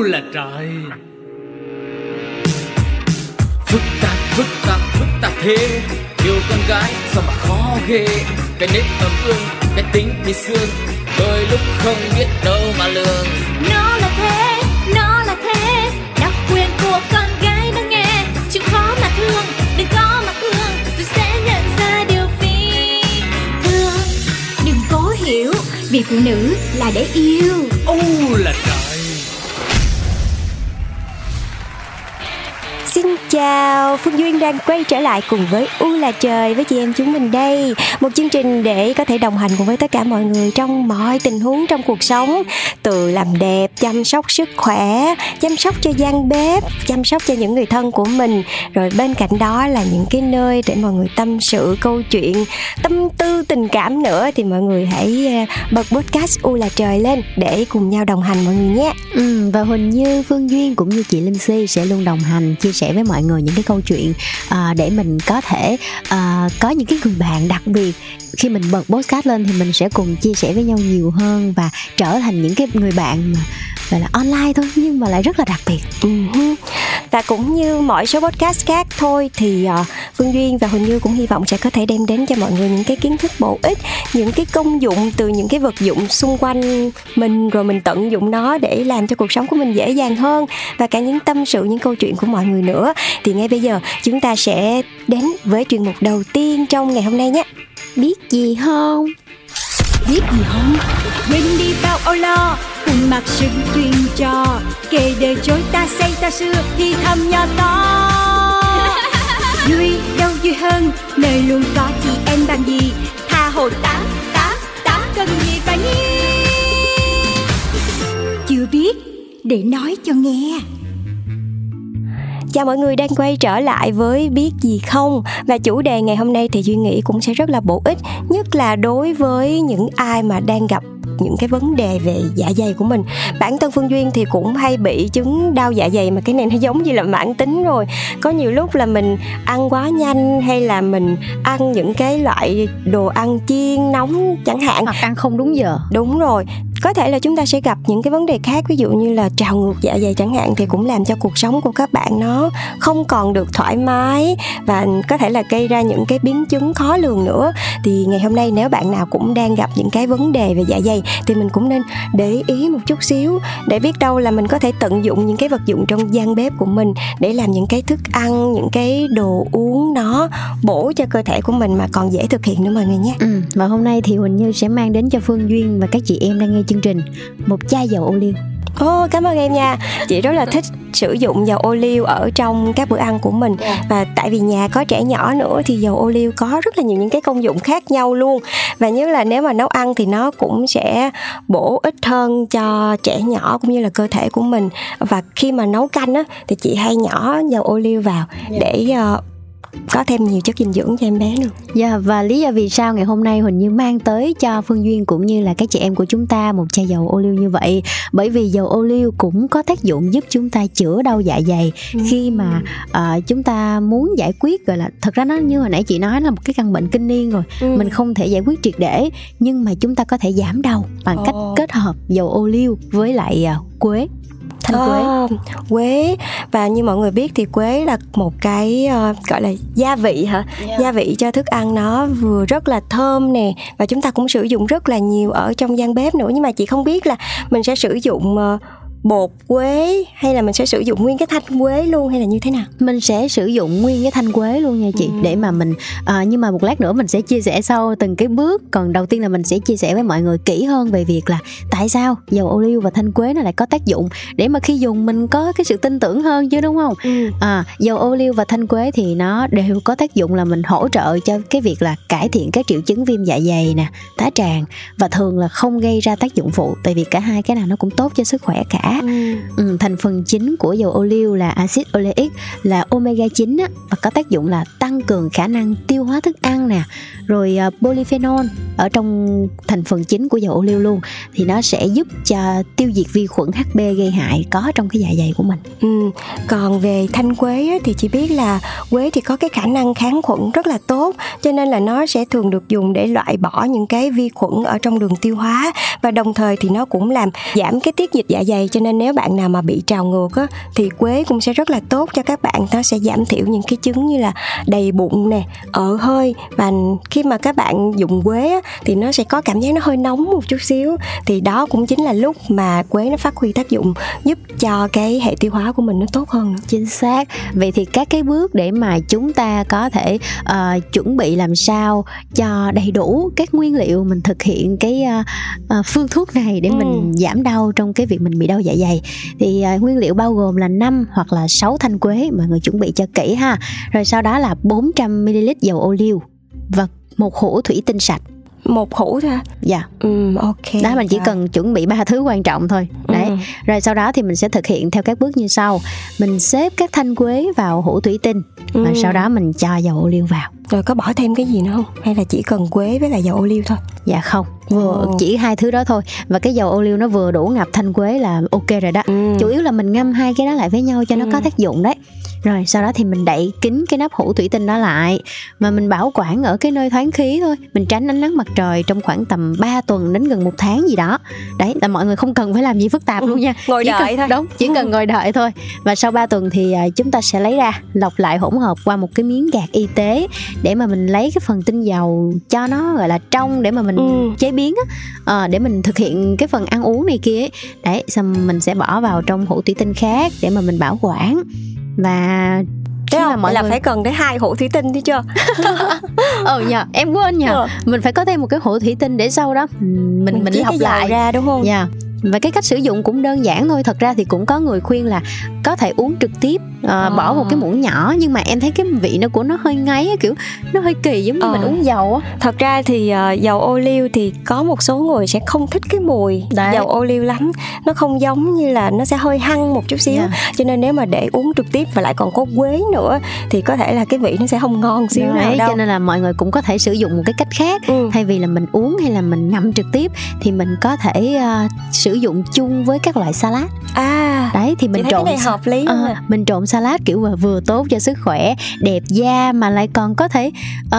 u là trời. Phức tạp phức tạp phức tạp thế. Yêu con gái sao mà khó ghê. Cái nết ấm ương cái tính bị xương đôi lúc không biết đâu mà lường. Nó là thế nó là thế. Đặc quyền của con gái nó nghe. Chịu khó mà thương đừng có mà thương. Rồi sẽ nhận ra điều phi thường. Đừng cố hiểu vì phụ nữ là để yêu. U là chào, Phương Duyên đang quay trở lại cùng với U là trời với chị em chúng mình đây. Một chương trình để có thể đồng hành cùng với tất cả mọi người trong mọi tình huống trong cuộc sống. Từ làm đẹp, chăm sóc sức khỏe, chăm sóc cho gian bếp, chăm sóc cho những người thân của mình. Rồi bên cạnh đó là những cái nơi để mọi người tâm sự câu chuyện, tâm tư tình cảm nữa. Thì mọi người hãy ờ, bật podcast U là trời lên để cùng nhau đồng hành mọi người nhé. Ừ, và Huỳnh Như, Phương Duyên cũng như chị Linh Si sẽ luôn đồng hành chia sẻ với mọi người những cái câu chuyện à, để mình có thể à, có những cái người bạn đặc biệt khi mình bật podcast lên thì mình sẽ cùng chia sẻ với nhau nhiều hơn và trở thành những cái người bạn mà gọi là online thôi nhưng mà lại rất là đặc biệt Uh-huh. Và cũng như mọi số podcast khác thôi thì uh, Phương Duyên và Huỳnh Như cũng hy vọng sẽ có thể đem đến cho mọi người những cái kiến thức bổ ích, những cái công dụng từ những cái vật dụng xung quanh mình rồi mình tận dụng nó để làm cho cuộc sống của mình dễ dàng hơn và cả những tâm sự những câu chuyện của mọi người nữa. Thì ngay bây giờ chúng ta sẽ đến với chuyên mục đầu tiên trong ngày hôm nay nhé. biết gì không? Biết gì không? Quên đi bao âu lo cùng mặc sự truyền trò. Kể đời chối ta xây ta xưa thì thầm nhỏ to. Vui đâu vui hơn nơi luôn có chị em bằng gì? Tha hồ tám tám tám cần gì để nói cho nghe. Chào mọi người đang quay trở lại với Biết gì không. Và chủ đề ngày hôm nay thì Duy nghĩ cũng sẽ rất là bổ ích Nhất là đối với những ai mà đang gặp những cái vấn đề về dạ dày của mình. Bản thân phương duyên thì cũng hay bị chứng đau dạ dày mà cái này nó giống như là mãn tính rồi. Có nhiều lúc là mình ăn quá nhanh hay là mình ăn những cái loại đồ ăn chiên nóng chẳng hạn. Hoặc ăn không đúng giờ. Đúng rồi có thể là chúng ta sẽ gặp những cái vấn đề khác ví dụ như là trào ngược dạ dày chẳng hạn thì cũng làm cho cuộc sống của các bạn nó không còn được thoải mái và có thể là gây ra những cái biến chứng khó lường nữa. Thì ngày hôm nay nếu bạn nào cũng đang gặp những cái vấn đề về dạ dày thì mình cũng nên để ý một chút xíu để biết đâu là mình có thể tận dụng những cái vật dụng trong gian bếp của mình để làm những cái thức ăn những cái đồ uống nó bổ cho cơ thể của mình mà còn dễ thực hiện nữa mọi người nhé. Ừ, và hôm nay thì Huỳnh Như sẽ mang đến cho Phương Duyên và các chị em đang nghe chương trình một chai dầu ô liu. Ồ, oh, cảm ơn em nha. Chị rất là thích sử dụng dầu ô liu ở trong các bữa ăn của mình. Và tại vì nhà có trẻ nhỏ nữa thì dầu ô liu có rất là nhiều những cái công dụng khác nhau luôn. Và nhớ là nếu mà nấu ăn thì nó cũng sẽ bổ ích hơn cho trẻ nhỏ cũng như là cơ thể của mình. Và khi mà nấu canh á thì chị hay nhỏ dầu ô liu vào để uh, có thêm nhiều chất dinh dưỡng cho em bé nữa. Dạ yeah, và lý do vì sao ngày hôm nay Huỳnh Như mang tới cho Phương Duyên cũng như là các chị em của chúng ta một chai dầu ô liu như vậy bởi vì dầu ô liu cũng có tác dụng giúp chúng ta chữa đau dạ dày ừ. khi mà uh, chúng ta muốn giải quyết gọi là thật ra nó như hồi nãy chị nói là một cái căn bệnh kinh niên rồi ừ. mình không thể giải quyết triệt để nhưng mà chúng ta có thể giảm đau bằng oh. cách kết hợp dầu ô liu với lại uh, quế thanh quế. À, quế. Và như mọi người biết thì quế là một cái uh, gọi là gia vị hả? Yeah. gia vị cho thức ăn nó vừa rất là thơm nè và chúng ta cũng sử dụng rất là nhiều ở trong gian bếp nữa. Nhưng mà chị không biết là mình sẽ sử dụng uh, bột quế hay là mình sẽ sử dụng nguyên cái thanh quế luôn hay là như thế nào? Mình sẽ sử dụng nguyên cái thanh quế luôn nha chị ừ. để mà mình à, nhưng mà một lát nữa mình sẽ chia sẻ sau từng cái bước. Còn đầu tiên là mình sẽ chia sẻ với mọi người kỹ hơn về việc là tại sao dầu ô liu và thanh quế nó lại có tác dụng. Để mà khi dùng mình có cái sự tin tưởng hơn chứ đúng không? Ừ. à, dầu ô liu và thanh quế thì nó đều có tác dụng là mình hỗ trợ cho cái việc là cải thiện các triệu chứng viêm dạ dày nè tá tràng và thường là không gây ra tác dụng phụ. Tại vì cả hai cái nào nó cũng tốt cho sức khỏe cả Ừ. ừ. thành phần chính của dầu ô liu là axit oleic là omega 9 á, và có tác dụng là tăng cường khả năng tiêu hóa thức ăn nè rồi uh, polyphenol ở trong thành phần chính của dầu ô liu luôn thì nó sẽ giúp cho tiêu diệt vi khuẩn HB gây hại có trong cái dạ dày của mình. Ừ. Còn về thanh quế á, thì chị biết là quế thì có cái khả năng kháng khuẩn rất là tốt cho nên là nó sẽ thường được dùng để loại bỏ những cái vi khuẩn ở trong đường tiêu hóa và đồng thời thì nó cũng làm giảm cái tiết dịch dạ dày cho cho nên nếu bạn nào mà bị trào ngược á thì quế cũng sẽ rất là tốt cho các bạn. Nó sẽ giảm thiểu những cái chứng như là đầy bụng nè ở hơi. Và khi mà các bạn dùng quế á, thì nó sẽ có cảm giác nó hơi nóng một chút xíu. Thì đó cũng chính là lúc mà quế nó phát huy tác dụng giúp cho cái hệ tiêu hóa của mình nó tốt hơn nữa. chính xác. Vậy thì các cái bước để mà chúng ta có thể uh, chuẩn bị làm sao cho đầy đủ các nguyên liệu mình thực hiện cái uh, uh, phương thuốc này để ừ. mình giảm đau trong cái việc mình bị đau dạ dạ dày. Thì uh, nguyên liệu bao gồm là 5 hoặc là 6 thanh quế mọi người chuẩn bị cho kỹ ha. Rồi sau đó là 400 ml dầu ô liu và một hũ thủy tinh sạch một hũ thôi dạ. Ừ ok đó mình chỉ cần chuẩn bị ba thứ quan trọng thôi. Đấy. Ừ. rồi sau đó thì mình sẽ thực hiện theo các bước như sau. Mình xếp các thanh quế vào hũ thủy tinh ừ. và sau đó mình cho dầu ô liu vào. Rồi có bỏ thêm cái gì nữa không? Hay là chỉ cần quế với lại dầu ô liu thôi? Dạ không. Vừa oh. chỉ hai thứ đó thôi. Và cái dầu ô liu nó vừa đủ ngập thanh quế là ok rồi đó. Ừ. chủ yếu là mình ngâm hai cái đó lại với nhau cho nó ừ. có tác dụng đấy rồi sau đó thì mình đậy kín cái nắp hũ thủy tinh đó lại. Mà mình bảo quản ở cái nơi thoáng khí thôi. Mình tránh ánh nắng mặt trời trong khoảng tầm 3 tuần đến gần một tháng gì đó. Đấy là mọi người không cần phải làm gì phức tạp luôn nha. Ngồi chỉ đợi cần, thôi. đúng chỉ cần ngồi đợi thôi. Và sau 3 tuần thì à, chúng ta sẽ lấy ra lọc lại hỗn hợp qua một cái miếng gạt y tế để mà mình lấy cái phần tinh dầu cho nó gọi là trong để mà mình ừ. chế biến á. À, để mình thực hiện cái phần ăn uống này kia ấy. đấy xong mình sẽ bỏ vào trong hũ thủy tinh khác để mà mình bảo quản và Thế là mọi là người... phải cần đến hai hũ thủy tinh chứ chưa? ừ nhờ, em quên nhờ. Ừ. Mình phải có thêm một cái hũ thủy tinh để sau đó mình mình, mình lọc lại ra đúng không? Dạ. Yeah và cái cách sử dụng cũng đơn giản thôi thật ra thì cũng có người khuyên là có thể uống trực tiếp uh, à. bỏ một cái muỗng nhỏ nhưng mà em thấy cái vị nó của nó hơi ngấy kiểu nó hơi kỳ giống như à. mình uống dầu á thật ra thì uh, dầu ô liu thì có một số người sẽ không thích cái mùi Đấy. dầu ô liu lắm nó không giống như là nó sẽ hơi hăng một chút xíu yeah. Cho nên nếu mà để uống trực tiếp và lại còn có quế nữa thì có thể là cái vị nó sẽ không ngon xíu Đấy, nào đâu cho nên là mọi người cũng có thể sử dụng một cái cách khác ừ. thay vì là mình uống hay là mình ngâm trực tiếp thì mình có thể uh, sử sử dụng chung với các loại salad. À đấy thì mình trộn cái này hợp lý à, mình trộn salad kiểu là vừa tốt cho sức khỏe đẹp da mà lại còn có thể uh,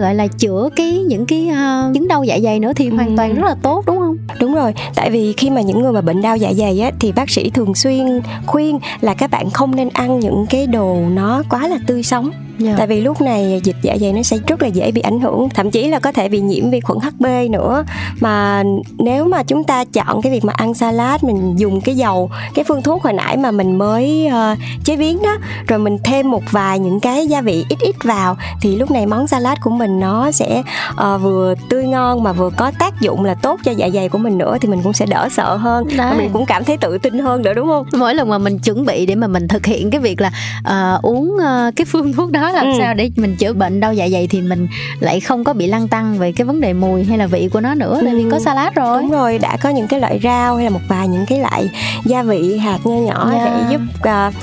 gọi là chữa cái những cái uh, chứng đau dạ dày nữa thì ừ. hoàn toàn rất là tốt đúng không? Đúng rồi tại vì khi mà những người mà bệnh đau dạ dày á thì bác sĩ thường xuyên khuyên là các bạn không nên ăn những cái đồ nó quá là tươi sống yeah. Dạ. tại vì lúc này dịch dạ dày nó sẽ rất là dễ bị ảnh hưởng thậm chí là có thể bị nhiễm vi khuẩn HB nữa mà nếu mà chúng ta chọn cái việc mà ăn salad mình dùng cái dầu cái phương thuốc hồi nãy mà mình mới uh, chế biến đó rồi mình thêm một vài những cái gia vị ít ít vào thì lúc này món salad của mình nó sẽ uh, vừa tươi ngon mà vừa có tác dụng là tốt cho dạ dày của mình nữa thì mình cũng sẽ đỡ sợ hơn Đấy. và mình cũng cảm thấy tự tin hơn nữa đúng không mỗi lần mà mình chuẩn bị để mà mình thực hiện cái việc là uh, uống uh, cái phương thuốc đó làm ừ. sao để mình chữa bệnh đau dạ dày thì mình lại không có bị lăn tăng về cái vấn đề mùi hay là vị của nó nữa tại vì có ừ. salad rồi đúng rồi đã có những cái loại rau hay là một vài những cái loại gia vị hạt nho nhỏ yeah. để giúp uh,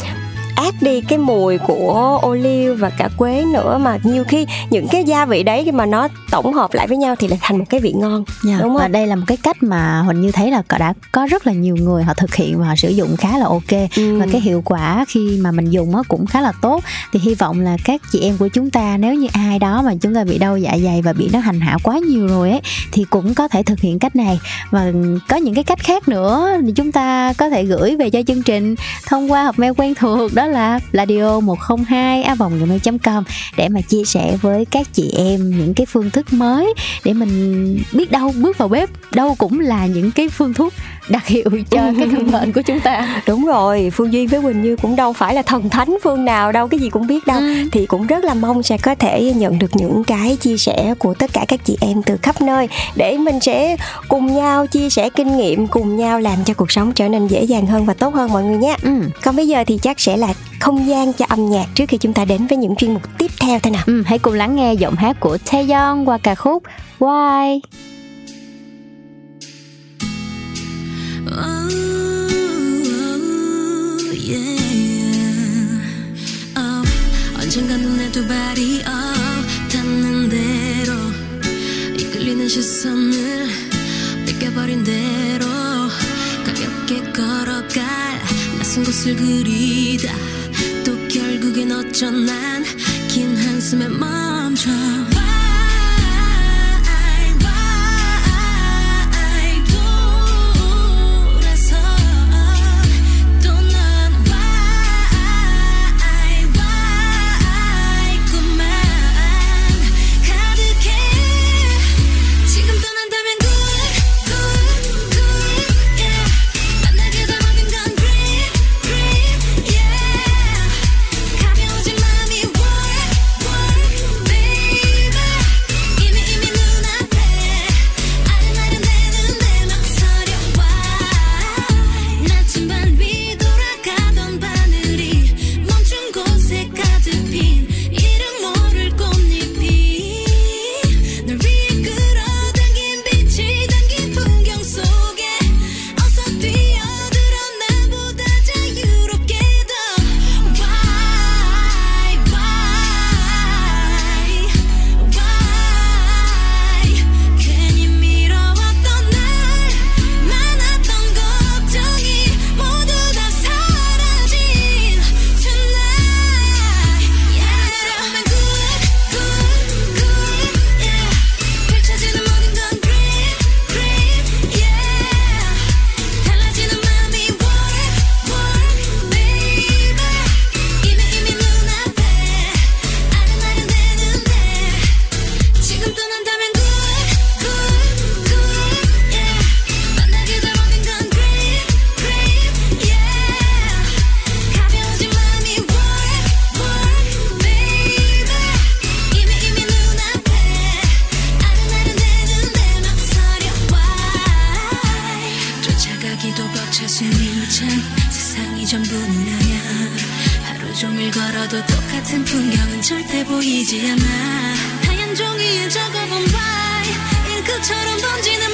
át đi cái mùi của ô liu và cả quế nữa mà nhiều khi những cái gia vị đấy khi mà nó tổng hợp lại với nhau thì lại thành một cái vị ngon yeah. Dạ, đúng không? Và đây là một cái cách mà Huỳnh như thấy là đã có rất là nhiều người họ thực hiện và họ sử dụng khá là ok ừ. và cái hiệu quả khi mà mình dùng cũng khá là tốt thì hy vọng là các chị em của chúng ta nếu như ai đó mà chúng ta bị đau dạ dày và bị nó hành hạ quá nhiều rồi ấy thì cũng có thể thực hiện cách này và có những cái cách khác nữa thì chúng ta có thể gửi về cho chương trình thông qua hộp mail quen thuộc đó là radio 102 a vòng gmail.com để mà chia sẻ với các chị em những cái phương thức mới để mình biết đâu bước vào bếp đâu cũng là những cái phương thuốc đặc hiệu cho cái căn bệnh của chúng ta đúng rồi phương duyên với quỳnh như cũng đâu phải là thần thánh phương nào đâu cái gì cũng biết đâu ừ. thì cũng rất là mong sẽ có thể nhận được những cái chia sẻ của tất cả các chị em từ khắp nơi để mình sẽ cùng nhau chia sẻ kinh nghiệm cùng nhau làm cho cuộc sống trở nên dễ dàng hơn và tốt hơn mọi người nhé ừ. còn bây giờ thì chắc sẽ là không gian cho âm nhạc trước khi chúng ta đến với những chuyên mục tiếp theo thế nào ừ, hãy cùng lắng nghe giọng hát của Taeyeon qua ca khúc Why oh, 언젠가 눈에 두 발이 어, 닿는 대로 이끌리는 시선을 뺏겨버린 대로 가볍게 걸어갈 낯선 곳을 그리다 또 결국엔 어쩌난 긴 한숨에 멈춰 보이지 않아. 하얀 종이에 적어본 바이 잉크처럼 번지는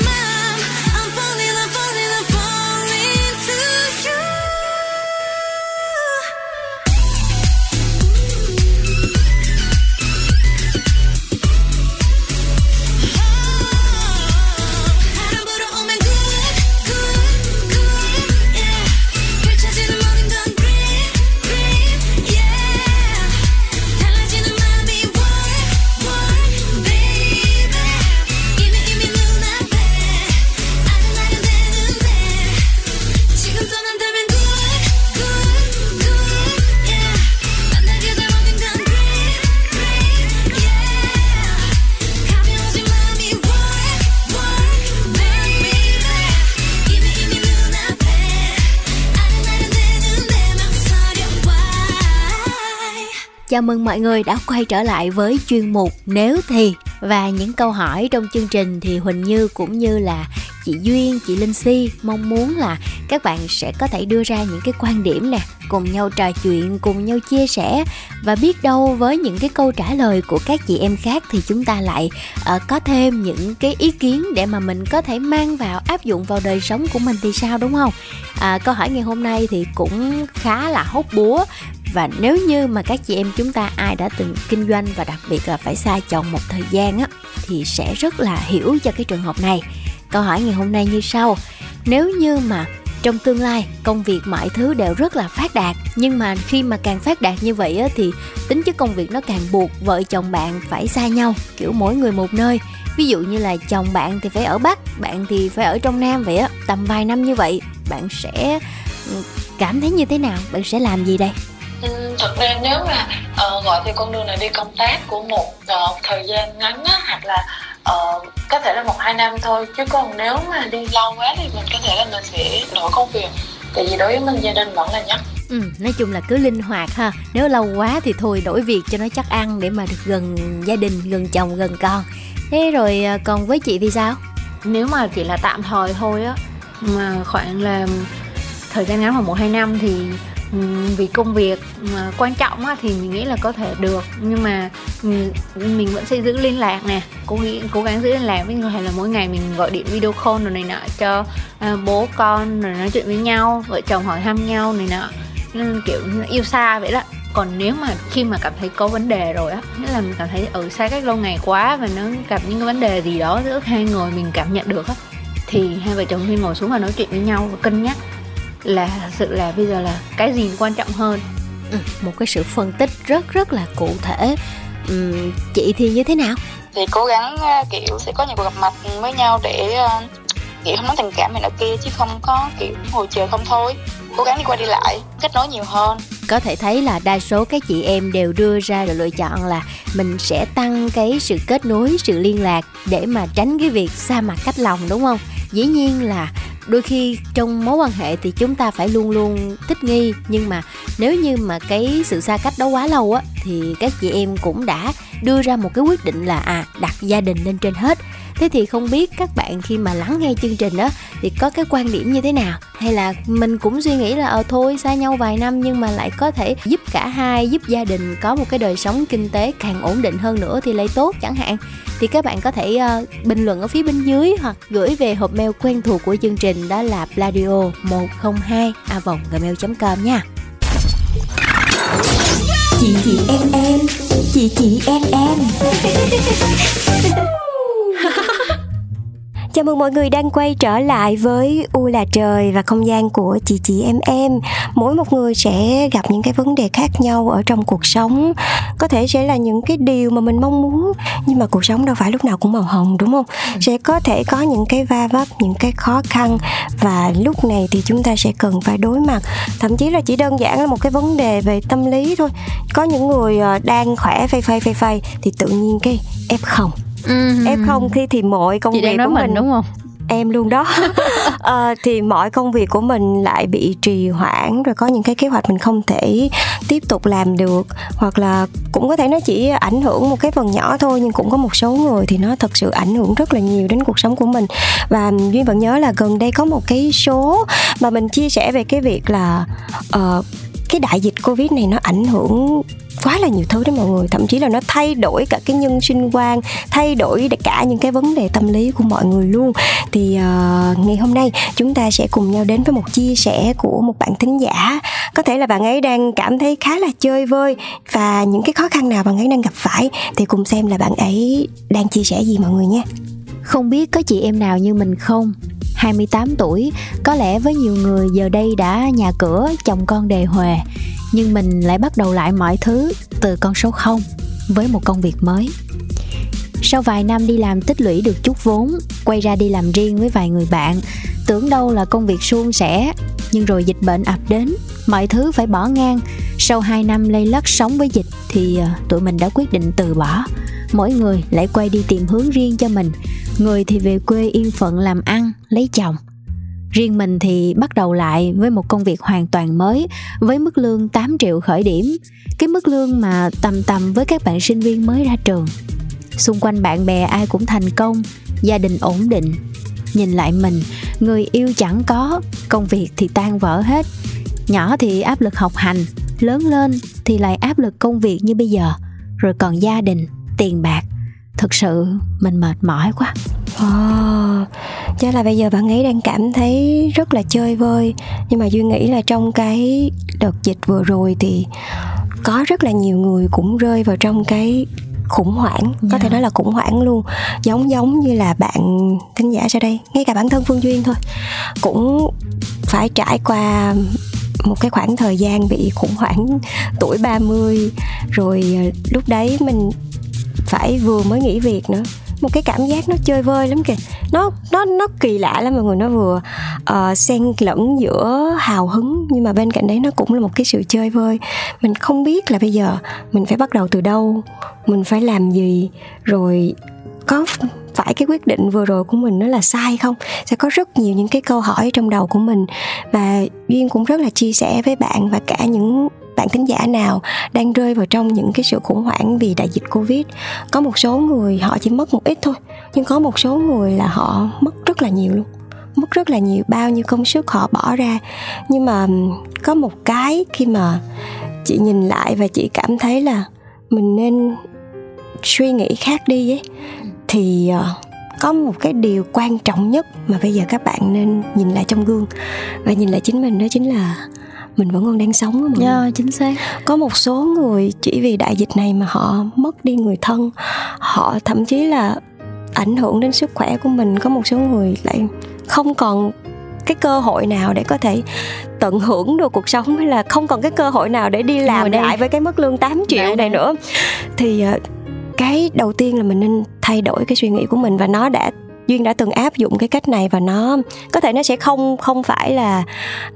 Chào mừng mọi người đã quay trở lại với chuyên mục Nếu thì và những câu hỏi trong chương trình thì Huỳnh Như cũng như là chị Duyên, chị Linh Si mong muốn là các bạn sẽ có thể đưa ra những cái quan điểm nè, cùng nhau trò chuyện, cùng nhau chia sẻ và biết đâu với những cái câu trả lời của các chị em khác thì chúng ta lại uh, có thêm những cái ý kiến để mà mình có thể mang vào áp dụng vào đời sống của mình thì sao đúng không? À, câu hỏi ngày hôm nay thì cũng khá là hốt búa và nếu như mà các chị em chúng ta ai đã từng kinh doanh và đặc biệt là phải xa chồng một thời gian á thì sẽ rất là hiểu cho cái trường hợp này. Câu hỏi ngày hôm nay như sau. Nếu như mà trong tương lai công việc mọi thứ đều rất là phát đạt nhưng mà khi mà càng phát đạt như vậy á, thì tính chất công việc nó càng buộc vợ chồng bạn phải xa nhau kiểu mỗi người một nơi. Ví dụ như là chồng bạn thì phải ở bắc bạn thì phải ở trong nam vậy á tầm vài năm như vậy bạn sẽ ừ, cảm thấy như thế nào? Bạn sẽ làm gì đây? Ừ, thật ra nếu mà ờ, gọi theo con đường này đi công tác của một ờ, thời gian ngắn á, hoặc là ờ, có thể là một hai năm thôi chứ còn nếu mà đi lâu quá thì mình có thể là mình sẽ đổi công việc. Tại vì đối với mình gia đình vẫn là nhất. Ừ, nói chung là cứ linh hoạt ha. Nếu lâu quá thì thôi đổi việc cho nó chắc ăn Để mà được gần gia đình, gần chồng, gần con. Thế rồi còn với chị thì sao? nếu mà chỉ là tạm thời thôi á mà khoảng là thời gian ngắn khoảng một hai năm thì vì công việc mà quan trọng á, thì mình nghĩ là có thể được. Nhưng mà mình vẫn sẽ giữ liên lạc nè. Cố nghĩ cố gắng giữ liên lạc với người hay là mỗi ngày mình gọi điện video call rồi này nọ cho à, bố con rồi nói chuyện với nhau vợ chồng hỏi thăm nhau này nọ. Nên kiểu yêu xa vậy đó. Còn nếu mà khi mà cảm thấy có vấn đề rồi á nghĩa là mình cảm thấy ở xa cách lâu ngày quá và nó gặp những cái vấn đề gì đó giữa hai người mình cảm nhận được á thì hai vợ chồng nên ngồi xuống và nói chuyện với nhau và cân nhắc là thật sự là bây giờ là cái gì quan trọng hơn Ừ, một cái sự phân tích rất rất là cụ thể Ừm, Chị thì như thế nào? thì cố gắng ờ, kiểu sẽ có những cuộc gặp mặt với nhau để ờ, kiểu không nói tình cảm này nọ kia chứ không có kiểu ngồi chờ không thôi cố gắng đi qua đi lại kết nối nhiều hơn Có thể thấy là đa số các chị em đều đưa ra được lựa chọn là Mình sẽ tăng cái sự kết nối, sự liên lạc Để mà tránh cái việc xa mặt cách lòng đúng không? Dĩ nhiên là đôi khi trong mối quan hệ thì chúng ta phải luôn luôn thích nghi, nhưng mà nếu như mà cái sự xa cách đó quá lâu á, thì các chị em cũng đã đưa ra một cái quyết định là à đặt gia đình lên trên hết thế thì không biết các bạn khi mà lắng nghe chương trình đó thì có cái quan điểm như thế nào? Hay là mình cũng suy nghĩ là ờ thôi xa nhau vài năm nhưng mà lại có thể giúp cả hai giúp gia đình có một cái đời sống kinh tế càng ổn định hơn nữa thì lấy tốt chẳng hạn? Thì các bạn có thể ờ, bình luận ở phía bên dưới hoặc gửi về hộp mail quen thuộc của chương trình đó là pladio 102 a gmail com nha. Chị chị em em. Chị chị em em Chào mừng mọi người đang quay trở lại với U là trời và không gian của chị chị em em. Mỗi một người sẽ gặp những cái vấn đề khác nhau ở trong cuộc sống. Có thể sẽ là những cái điều mà mình mong muốn nhưng mà cuộc sống đâu phải lúc nào cũng màu hồng đúng không? Sẽ có thể có những cái va vấp, những cái khó khăn và lúc này thì chúng ta sẽ cần phải đối mặt. Thậm chí là chỉ đơn giản là một cái vấn đề về tâm lý thôi. Có những người ờ, đang khỏe phây phây phây phây thì tự nhiên cái F0 F0 khi thì mọi công chị việc của mình mình đúng không? Em luôn đó. À, thì mọi công việc của mình lại bị trì hoãn rồi có những cái kế hoạch mình không thể tiếp tục làm được hoặc là cũng có thể nó chỉ ảnh hưởng một cái phần nhỏ thôi nhưng cũng có một số người thì nó thật sự ảnh hưởng rất là nhiều đến cuộc sống của mình. Và duyên vẫn nhớ là gần đây có một cái số mà mình chia sẻ về cái việc là uh, cái đại dịch covid này nó ảnh hưởng quá là nhiều thứ đến mọi người. Thậm chí là nó thay đổi cả cái nhân sinh quan thay đổi cả những cái vấn đề tâm lý của mọi người luôn. Thì uh, ngày hôm nay chúng ta sẽ cùng nhau đến với một chia sẻ của một bạn thính giả. Có thể là bạn ấy đang cảm thấy khá là chơi vơi và những cái khó khăn nào bạn ấy đang gặp phải thì cùng xem là bạn ấy đang chia sẻ gì mọi người nhé. Không biết có chị em nào như mình không? 28 tuổi, có lẽ với nhiều người giờ đây đã nhà cửa, chồng con đề huề, nhưng mình lại bắt đầu lại mọi thứ từ con số 0 với một công việc mới. Sau vài năm đi làm tích lũy được chút vốn, quay ra đi làm riêng với vài người bạn, tưởng đâu là công việc suôn sẻ, nhưng rồi dịch bệnh ập đến, mọi thứ phải bỏ ngang. Sau 2 năm lây lất sống với dịch thì ờ, tụi mình đã quyết định từ bỏ. Mỗi người lại quay đi tìm hướng riêng cho mình, người thì về quê yên phận làm ăn lấy chồng. Riêng mình thì bắt đầu lại với một công việc hoàn toàn mới với mức lương 8 triệu khởi điểm. Cái mức lương mà tầm tầm với các bạn sinh viên mới ra trường. Xung quanh bạn bè ai cũng thành công gia đình ổn định. Nhìn lại mình người yêu chẳng có công việc thì tan vỡ hết. Nhỏ thì áp lực học hành lớn lên thì lại áp lực công việc như bây giờ rồi còn gia đình tiền bạc. Thực sự mình mệt mỏi quá. Oh, chắc là bây giờ bạn ấy đang cảm thấy rất là chơi vơi. Nhưng mà duy nghĩ là trong cái đợt dịch vừa rồi thì có rất là nhiều người cũng rơi vào trong cái khủng hoảng. Yeah. có thể dạ. nói là khủng hoảng luôn. Giống giống như là bạn thính giả sau đây. Ngay cả bản thân phương duyên thôi. Cũng phải trải qua một cái khoảng thời gian bị khủng hoảng tuổi 30 rồi ờ, lúc đấy mình phải vừa mới nghỉ việc nữa. Một cái cảm giác nó chơi vơi lắm kìa. Nó nó nó kỳ lạ lắm mọi người nó vừa uh, xen lẫn giữa hào hứng nhưng mà bên cạnh đấy nó cũng là một cái sự chơi vơi. Mình không biết là bây giờ mình phải bắt đầu từ đâu mình phải làm gì rồi có phải cái quyết định vừa rồi của mình nó là sai không? Sẽ có rất nhiều những cái câu hỏi trong đầu của mình. Và duyên cũng rất là chia sẻ với bạn và cả những bạn thính giả nào đang rơi vào trong những cái sự khủng hoảng vì đại dịch covid. Có một số người họ chỉ mất một ít thôi, nhưng có một số người là họ mất rất là nhiều luôn, mất rất là nhiều, bao nhiêu công sức họ bỏ ra. Nhưng mà có một cái khi mà chị nhìn lại và chị cảm thấy là mình nên suy nghĩ khác đi ấy, thì ờ, có một cái điều quan trọng nhất mà bây giờ các bạn nên nhìn lại trong gương và nhìn lại chính mình đó chính là mình vẫn còn đang sống mà yeah, dạ, chính xác. Có một số người chỉ vì đại dịch này mà họ mất đi người thân. Họ thậm chí là ảnh hưởng đến sức khỏe của mình. Có một số người lại không còn cái cơ hội nào để có thể tận hưởng được cuộc sống hay là không còn cái cơ hội nào để đi làm lại với cái mức lương 8 triệu này nữa. Thì ờ, cái đầu tiên là mình nên thay đổi cái suy nghĩ của mình và nó đã duyên đã từng áp dụng cái cách này và nó, có thể nó sẽ không không phải là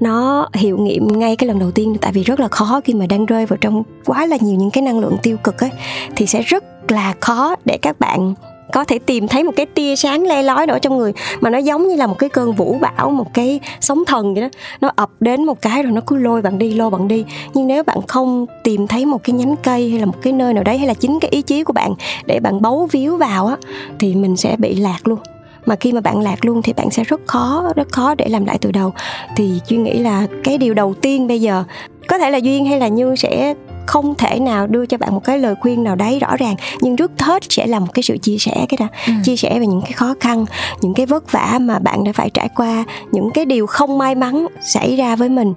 nó hiệu nghiệm ngay cái lần đầu tiên, tại vì rất là khó khi mà đang rơi vào trong quá là nhiều những cái năng lượng tiêu cực ấy, thì sẽ rất là khó để các bạn có thể tìm thấy một cái tia sáng le lói nữa trong người mà nó giống như là một cái cơn vũ bão, một cái sóng thần vậy đó. Nó ập đến một cái rồi nó cứ lôi bạn đi, lôi bạn đi. Nhưng nếu bạn không tìm thấy một cái nhánh cây hay là một cái nơi nào đấy hay là chính cái ý chí của bạn để bạn bấu víu vào á, thì mình sẽ bị lạc luôn mà khi mà bạn lạc luôn thì bạn sẽ rất khó rất khó để làm lại từ đầu thì duy nghĩ là cái điều đầu tiên bây giờ có thể là duyên hay là như sẽ không thể nào đưa cho bạn một cái lời khuyên nào đấy rõ ràng nhưng trước hết sẽ là một cái sự chia sẻ cái đó ừ. chia sẻ về những cái khó khăn những cái vất vả mà bạn đã phải trải qua những cái điều không may mắn xảy ra với mình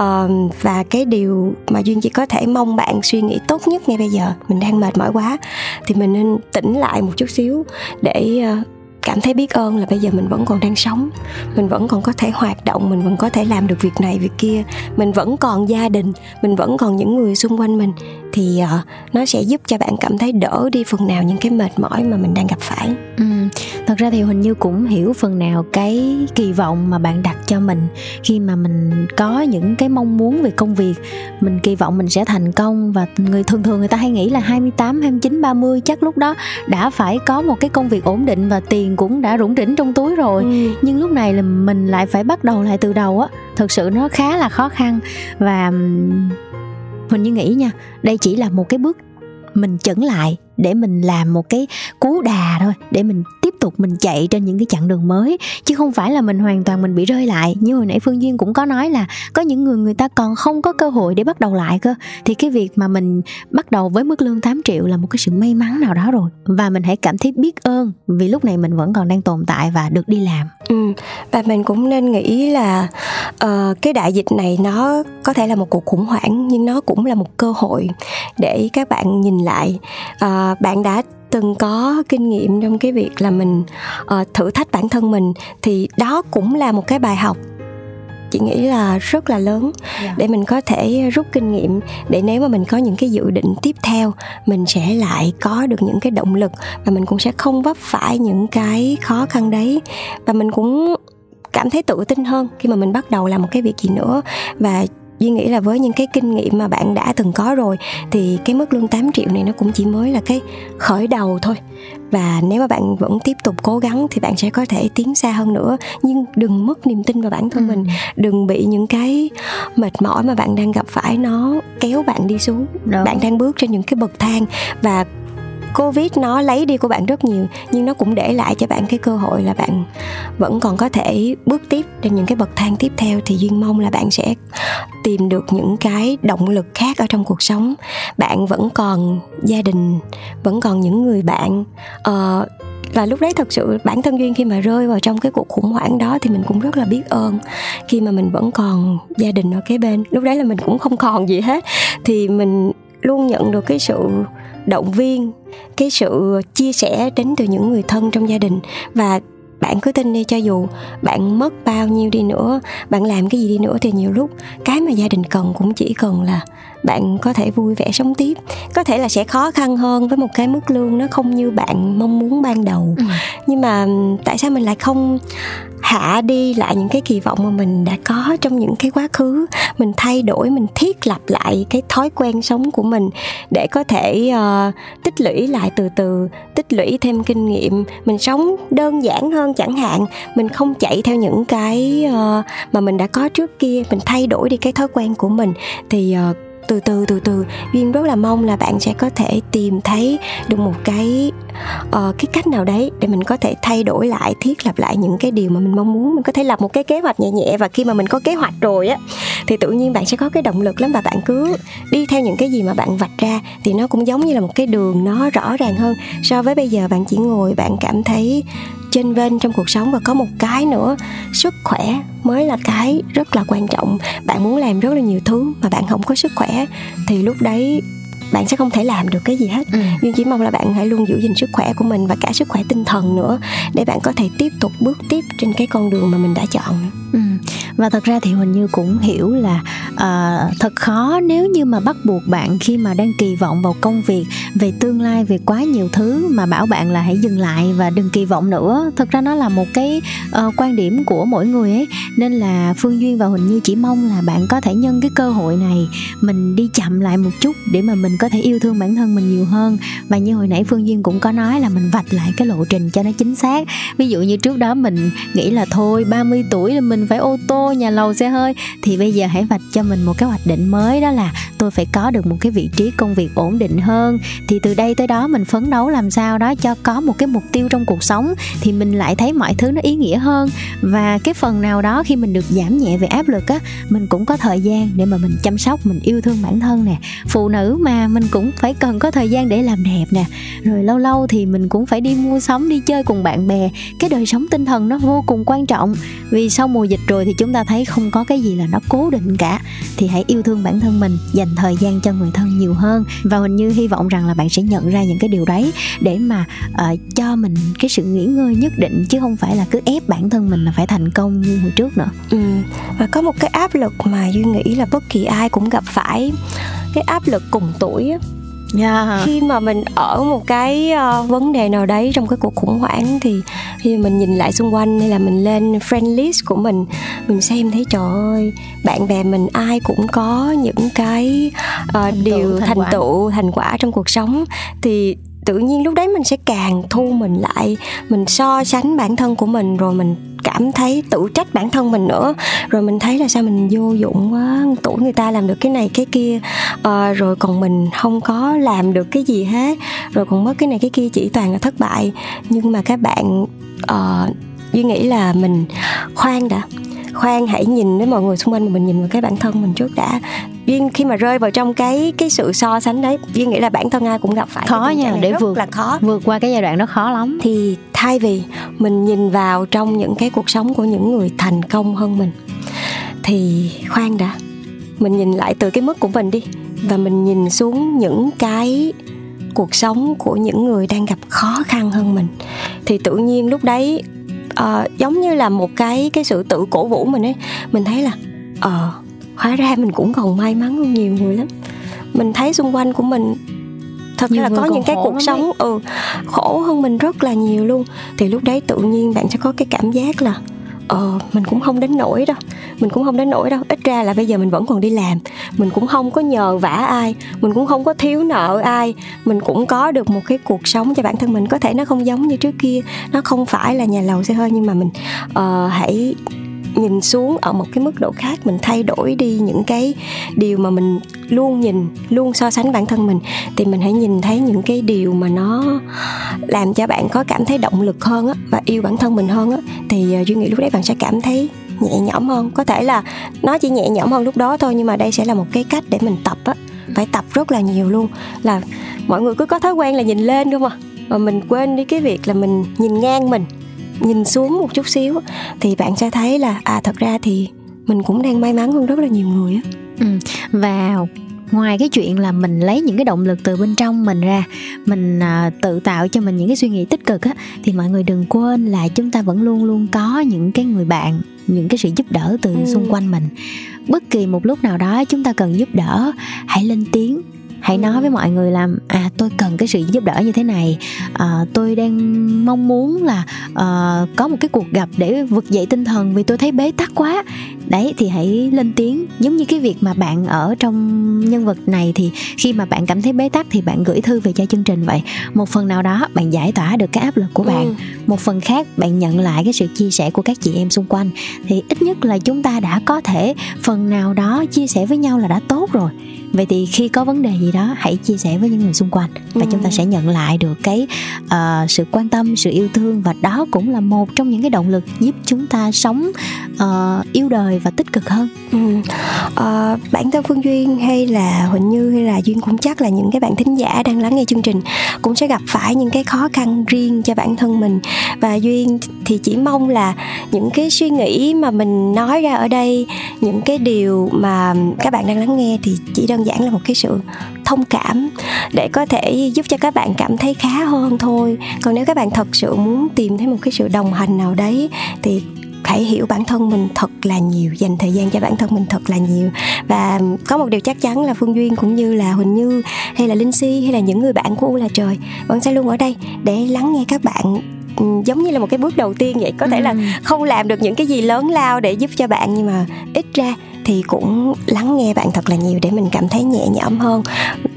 uh, và cái điều mà duyên chỉ có thể mong bạn suy nghĩ tốt nhất ngay bây giờ mình đang mệt mỏi quá thì mình nên tỉnh lại một chút xíu để uh, cảm thấy biết ơn là bây giờ mình vẫn còn đang sống. Mình vẫn còn có thể hoạt động, mình vẫn có thể làm được việc này, việc kia. Mình vẫn còn gia đình, mình vẫn còn những người xung quanh mình thì uh, nó sẽ giúp cho bạn cảm thấy đỡ đi phần nào những cái mệt mỏi mà mình đang gặp phải ừ. thật ra thì hình như cũng hiểu phần nào cái kỳ vọng mà bạn đặt cho mình khi mà mình có những cái mong muốn về công việc mình kỳ vọng mình sẽ thành công và người thường thường người ta hay nghĩ là 28, 29, 30 chắc lúc đó đã phải có một cái công việc ổn định và tiền cũng đã rủng rỉnh trong túi rồi ừ. nhưng lúc này là mình lại phải bắt đầu lại từ đầu á thực sự nó khá là khó khăn và mình như nghĩ nha đây chỉ là một cái bước mình chững lại để mình làm một cái cú đà thôi để mình tiếp tục mình chạy trên những cái chặng đường mới. Chứ không phải là mình hoàn toàn mình bị rơi lại. Như hồi nãy phương duyên cũng có nói là có những người người ta còn không có cơ hội để bắt đầu lại cơ. Thì cái việc mà mình bắt đầu với mức lương 8 triệu là một cái sự may mắn nào đó rồi. Và mình hãy cảm thấy biết ơn vì lúc này mình vẫn còn đang tồn tại và được đi làm. Ừ, và mình cũng nên nghĩ là uh, cái đại dịch này nó có thể là một cuộc khủng hoảng nhưng nó cũng là một cơ hội để các bạn nhìn lại. Uh, bạn đã từng có kinh nghiệm trong cái việc là mình uh, thử thách bản thân mình thì đó cũng là một cái bài học chị nghĩ là rất là lớn yeah. Dạ. để mình có thể rút kinh nghiệm để nếu mà mình có những cái dự định tiếp theo mình sẽ lại có được những cái động lực và mình cũng sẽ không vấp phải những cái khó khăn đấy và mình cũng cảm thấy tự tin hơn khi mà mình bắt đầu làm một cái việc gì nữa và Duy nghĩ là với những cái kinh nghiệm mà bạn đã từng có rồi thì cái mức lương 8 triệu này nó cũng chỉ mới là cái khởi đầu thôi và nếu mà bạn vẫn tiếp tục cố gắng thì bạn sẽ có thể tiến xa hơn nữa nhưng đừng mất niềm tin vào bản thân ừ. mình đừng bị những cái mệt mỏi mà bạn đang gặp phải nó kéo bạn đi xuống Đúng. bạn đang bước trên những cái bậc thang và covid nó lấy đi của bạn rất nhiều nhưng nó cũng để lại cho bạn cái cơ hội là bạn vẫn còn có thể bước tiếp trên những cái bậc thang tiếp theo. Thì duyên mong là bạn sẽ tìm được những cái động lực khác ở trong cuộc sống. Bạn vẫn còn gia đình vẫn còn những người bạn. Uh, và lúc đấy thật sự bản thân duyên khi mà rơi vào trong cái cuộc khủng hoảng đó thì mình cũng rất là biết ơn. Khi mà mình vẫn còn gia đình ở kế bên lúc đấy là mình cũng không còn gì hết. Thì mình luôn nhận được cái sự động viên, cái sự chia sẻ đến từ những người thân trong gia đình. Và bạn cứ tin đi, cho dù bạn mất bao nhiêu đi nữa, bạn làm cái gì đi nữa thì nhiều lúc cái mà gia đình cần cũng chỉ cần là bạn có thể vui vẻ sống tiếp. Có thể là sẽ khó khăn hơn với một cái mức lương nó không như bạn mong muốn ban đầu. Ừ. nhưng mà tại sao mình lại không hạ đi lại những cái kỳ vọng mà mình đã có trong những cái quá khứ? Mình thay đổi mình thiết lập lại cái thói quen sống của mình để có thể uh, tích lũy lại từ từ tích lũy thêm kinh nghiệm. Mình sống đơn giản hơn chẳng hạn. Mình không chạy theo những cái uh, mà mình đã có trước kia. Mình thay đổi đi cái thói quen của mình. Thì uh, từ từ từ từ. Duyên rất là mong là bạn sẽ có thể tìm thấy được một cái uh, cái cách nào đấy để mình có thể thay đổi lại thiết lập lại những cái điều mà mình mong muốn. Mình có thể lập một cái kế hoạch nhẹ nhẹ và khi mà mình có kế hoạch rồi á thì tự nhiên bạn sẽ có cái động lực lắm và bạn cứ đi theo những cái gì mà bạn vạch ra thì nó cũng giống như là một cái đường nó rõ ràng hơn. So với bây giờ bạn chỉ ngồi bạn cảm thấy trên vênh trong cuộc sống và có một cái nữa sức khỏe mới là cái rất là quan trọng bạn muốn làm rất là nhiều thứ mà bạn không có sức khỏe thì lúc đấy bạn sẽ không thể làm được cái gì hết ừ. nhưng chỉ mong là bạn hãy luôn giữ gìn sức khỏe của mình và cả sức khỏe tinh thần nữa để bạn có thể tiếp tục bước tiếp trên cái con đường mà mình đã chọn ừ. và thật ra thì huỳnh như cũng hiểu là uh, thật khó nếu như mà bắt buộc bạn khi mà đang kỳ vọng vào công việc về tương lai về quá nhiều thứ mà bảo bạn là hãy dừng lại và đừng kỳ vọng nữa. Thực ra nó là một cái uh, quan điểm của mỗi người ấy. Nên là phương duyên và huỳnh như chỉ mong là bạn có thể nhân cái cơ hội này mình đi chậm lại một chút để mà mình có thể yêu thương bản thân mình nhiều hơn. Và như hồi nãy phương duyên cũng có nói là mình vạch lại cái lộ trình cho nó chính xác. Ví dụ như trước đó mình nghĩ là thôi 30 tuổi là mình phải ô tô nhà lầu xe hơi. Thì bây giờ hãy vạch cho mình một cái hoạch định mới đó là tôi phải có được một cái vị trí công việc ổn định hơn thì từ đây tới đó mình phấn đấu làm sao đó cho có một cái mục tiêu trong cuộc sống thì mình lại thấy mọi thứ nó ý nghĩa hơn. Và cái phần nào đó khi mình được giảm nhẹ về áp lực á, mình cũng có thời gian để mà mình chăm sóc, mình yêu thương bản thân nè. Phụ nữ mà mình cũng phải cần có thời gian để làm đẹp nè. Rồi lâu lâu thì mình cũng phải đi mua sắm, đi chơi cùng bạn bè. Cái đời sống tinh thần nó vô cùng quan trọng. Vì sau mùa dịch rồi thì chúng ta thấy không có cái gì là nó cố định cả. Thì hãy yêu thương bản thân mình, dành thời gian cho người thân nhiều hơn. Và hình như hy vọng rằng là bạn sẽ nhận ra những cái điều đấy để mà uh, cho mình cái sự nghỉ ngơi nhất định chứ không phải là cứ ép bản thân mình là phải thành công như hồi trước nữa ừ. và có một cái áp lực mà duy nghĩ là bất kỳ ai cũng gặp phải cái áp lực cùng tuổi yeah. khi mà mình ở một cái uh, vấn đề nào đấy trong cái cuộc khủng hoảng thì khi mình nhìn lại xung quanh hay là mình lên friend list của mình mình xem thấy trời ơi bạn bè mình ai cũng có những cái uh, điều thành, thành tựu thành quả trong cuộc sống thì tự nhiên lúc đấy mình sẽ càng thu mình lại mình so sánh bản thân của mình rồi mình cảm thấy tự trách bản thân mình nữa. Rồi mình thấy là sao mình vô dụng quá tuổi người ta làm được cái này cái kia à, rồi còn mình không có làm được cái gì hết rồi còn mất cái này cái kia chỉ toàn là thất bại. Nhưng mà các bạn uh, duy nghĩ là mình khoan đã. Khoan hãy nhìn đến mọi người xung quanh mà mình nhìn vào cái bản thân mình trước đã. Duyên khi mà rơi vào trong cái cái sự so sánh đấy duyên nghĩ là bản thân ai cũng gặp phải khó nha để vượt là khó. vượt qua cái giai đoạn đó khó lắm. Thì thay vì mình nhìn vào trong những cái cuộc sống của những người thành công hơn mình thì khoan đã. Mình nhìn lại từ cái mức của mình đi và mình nhìn xuống những cái cuộc sống của những người đang gặp khó khăn hơn mình. Thì tự nhiên lúc đấy uh, giống như là một cái cái sự tự cổ vũ mình ấy. Mình thấy là ờ uh, hóa ra mình cũng còn may mắn hơn nhiều người lắm. Mình thấy xung quanh của mình thật nhiều là có những cái cuộc sống ừ khổ hơn mình rất là nhiều luôn. Thì lúc đấy tự nhiên bạn sẽ có cái cảm giác là ờ mình cũng không đến nổi đâu. Mình cũng không đến nổi đâu. Ít ra là bây giờ mình vẫn còn đi làm. Mình cũng không có nhờ vả ai. Mình cũng không có thiếu nợ ai. Mình cũng có được một cái cuộc sống cho bản thân mình. Có thể nó không giống như trước kia. Nó không phải là nhà lầu xe hơi nhưng mà mình uh, hãy nhìn xuống ở một cái mức độ khác, mình thay đổi đi những cái điều mà mình luôn nhìn, luôn so sánh bản thân mình, thì mình hãy nhìn thấy những cái điều mà nó làm cho bạn có cảm thấy động lực hơn á và yêu bản thân mình hơn á. Thì ờ, duy nghĩ lúc đấy bạn sẽ cảm thấy nhẹ nhõm hơn. Có thể là nó chỉ nhẹ nhõm hơn lúc đó thôi, nhưng mà đây sẽ là một cái cách để mình tập á, phải tập rất là nhiều luôn. Là mọi người cứ có thói quen là nhìn lên, đúng không mà mình quên đi cái việc là mình nhìn ngang mình nhìn xuống một chút xíu thì bạn sẽ thấy là à thật ra thì mình cũng đang may mắn hơn rất là nhiều người á ừ. và ngoài cái chuyện là mình lấy những cái động lực từ bên trong mình ra mình à, tự tạo cho mình những cái suy nghĩ tích cực á thì mọi người đừng quên là chúng ta vẫn luôn luôn có những cái người bạn những cái sự giúp đỡ từ ừ. xung quanh mình bất kỳ một lúc nào đó chúng ta cần giúp đỡ hãy lên tiếng hãy nói với mọi người là à tôi cần cái sự giúp đỡ như thế này. À, tôi đang mong muốn là à, có một cái cuộc gặp để vực dậy tinh thần vì tôi thấy bế tắc quá đấy thì hãy lên tiếng. Giống như cái việc mà bạn ở trong nhân vật này thì khi mà bạn cảm thấy bế tắc thì bạn gửi thư về cho chương trình vậy. Một phần nào đó bạn giải tỏa được cái áp lực của bạn. Ừ. một phần khác bạn nhận lại cái sự chia sẻ của các chị em xung quanh. Thì ít nhất là chúng ta đã có thể phần nào đó chia sẻ với nhau là đã tốt rồi. Vậy thì khi có vấn đề gì đó hãy chia sẻ với những người xung quanh và ừ. chúng ta sẽ nhận lại được cái uh, sự quan tâm sự yêu thương và đó cũng là một trong những cái động lực giúp chúng ta sống uh, yêu đời và tích cực hơn. Ừ. à, bản thân phương duyên hay là huỳnh như hay là duyên cũng chắc là những cái bạn thính giả đang lắng nghe chương trình cũng sẽ gặp phải những cái khó khăn riêng cho bản thân mình. Và duyên thì chỉ mong là những cái suy nghĩ mà mình nói ra ở đây những cái điều mà các bạn đang lắng nghe thì chỉ đơn giản là một cái sự thông cảm để có thể giúp cho các bạn cảm thấy khá hơn thôi. Còn nếu các bạn thật sự muốn tìm thấy một cái sự đồng hành nào đấy thì hãy hiểu bản thân mình thật là nhiều dành thời gian cho bản thân mình thật là nhiều. Và có một điều chắc chắn là phương duyên cũng như là huỳnh như hay là linh si hay là những người bạn của u là trời vẫn sẽ luôn ở đây để lắng nghe các bạn ừ, giống như là một cái bước đầu tiên vậy. Có thể là ừ. không làm được những cái gì lớn lao để giúp cho bạn nhưng mà ít ra thì cũng lắng nghe bạn thật là nhiều để mình cảm thấy nhẹ nhõm hơn.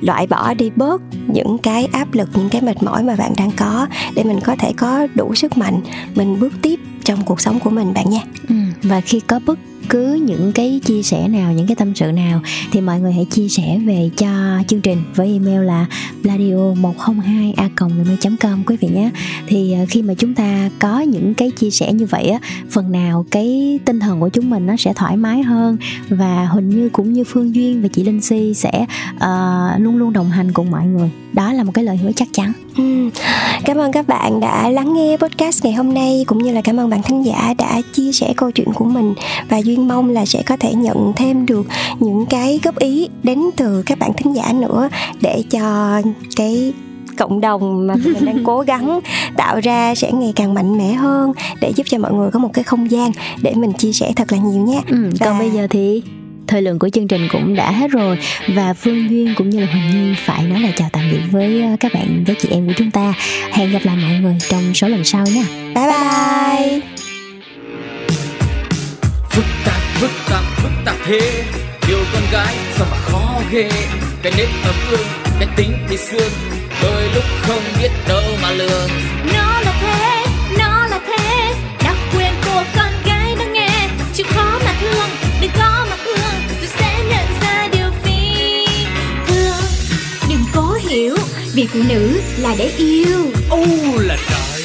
Loại bỏ đi bớt những cái áp lực những cái mệt mỏi mà bạn đang có để mình có thể có đủ sức mạnh. Mình bước tiếp trong cuộc sống của mình bạn nha ừ, và khi có bất cứ những cái chia sẻ nào những cái tâm sự nào thì mọi người hãy chia sẻ về cho chương trình với email là bladio 102 a com quý vị nhé. Thì ờ, khi mà chúng ta có những cái chia sẻ như vậy á phần nào cái tinh thần của chúng mình nó sẽ thoải mái hơn và huỳnh như cũng như phương duyên và chị linh si sẽ uh, luôn luôn đồng hành cùng mọi người. Đó là một cái lời hứa chắc chắn ừ. cảm ơn các bạn đã lắng nghe podcast ngày hôm nay cũng như là cảm ơn bạn thính giả đã chia sẻ câu chuyện của mình và duyên mong là sẽ có thể nhận thêm được những cái góp ý đến từ các bạn thính giả nữa để cho cái cộng đồng mà mình đang cố gắng tạo ra sẽ ngày càng mạnh mẽ hơn để giúp cho mọi người có một cái không gian để mình chia sẻ thật là nhiều nhé ừ, còn bây giờ thì thời lượng của chương trình cũng đã hết rồi. Và phương duyên cũng như là huỳnh nhi phải nói lời chào tạm biệt với ờ, các bạn với chị em của chúng ta. Hẹn gặp lại mọi người trong số lần sau nha. Bye bye. Phức tạp phức tạp phức tạp thế. Yêu con gái sao mà khó ghê. Cái nết ấm ương cái tính thì xương đôi lúc không biết đâu mà lường hiểu. Vì phụ nữ là để yêu. Ô là trời.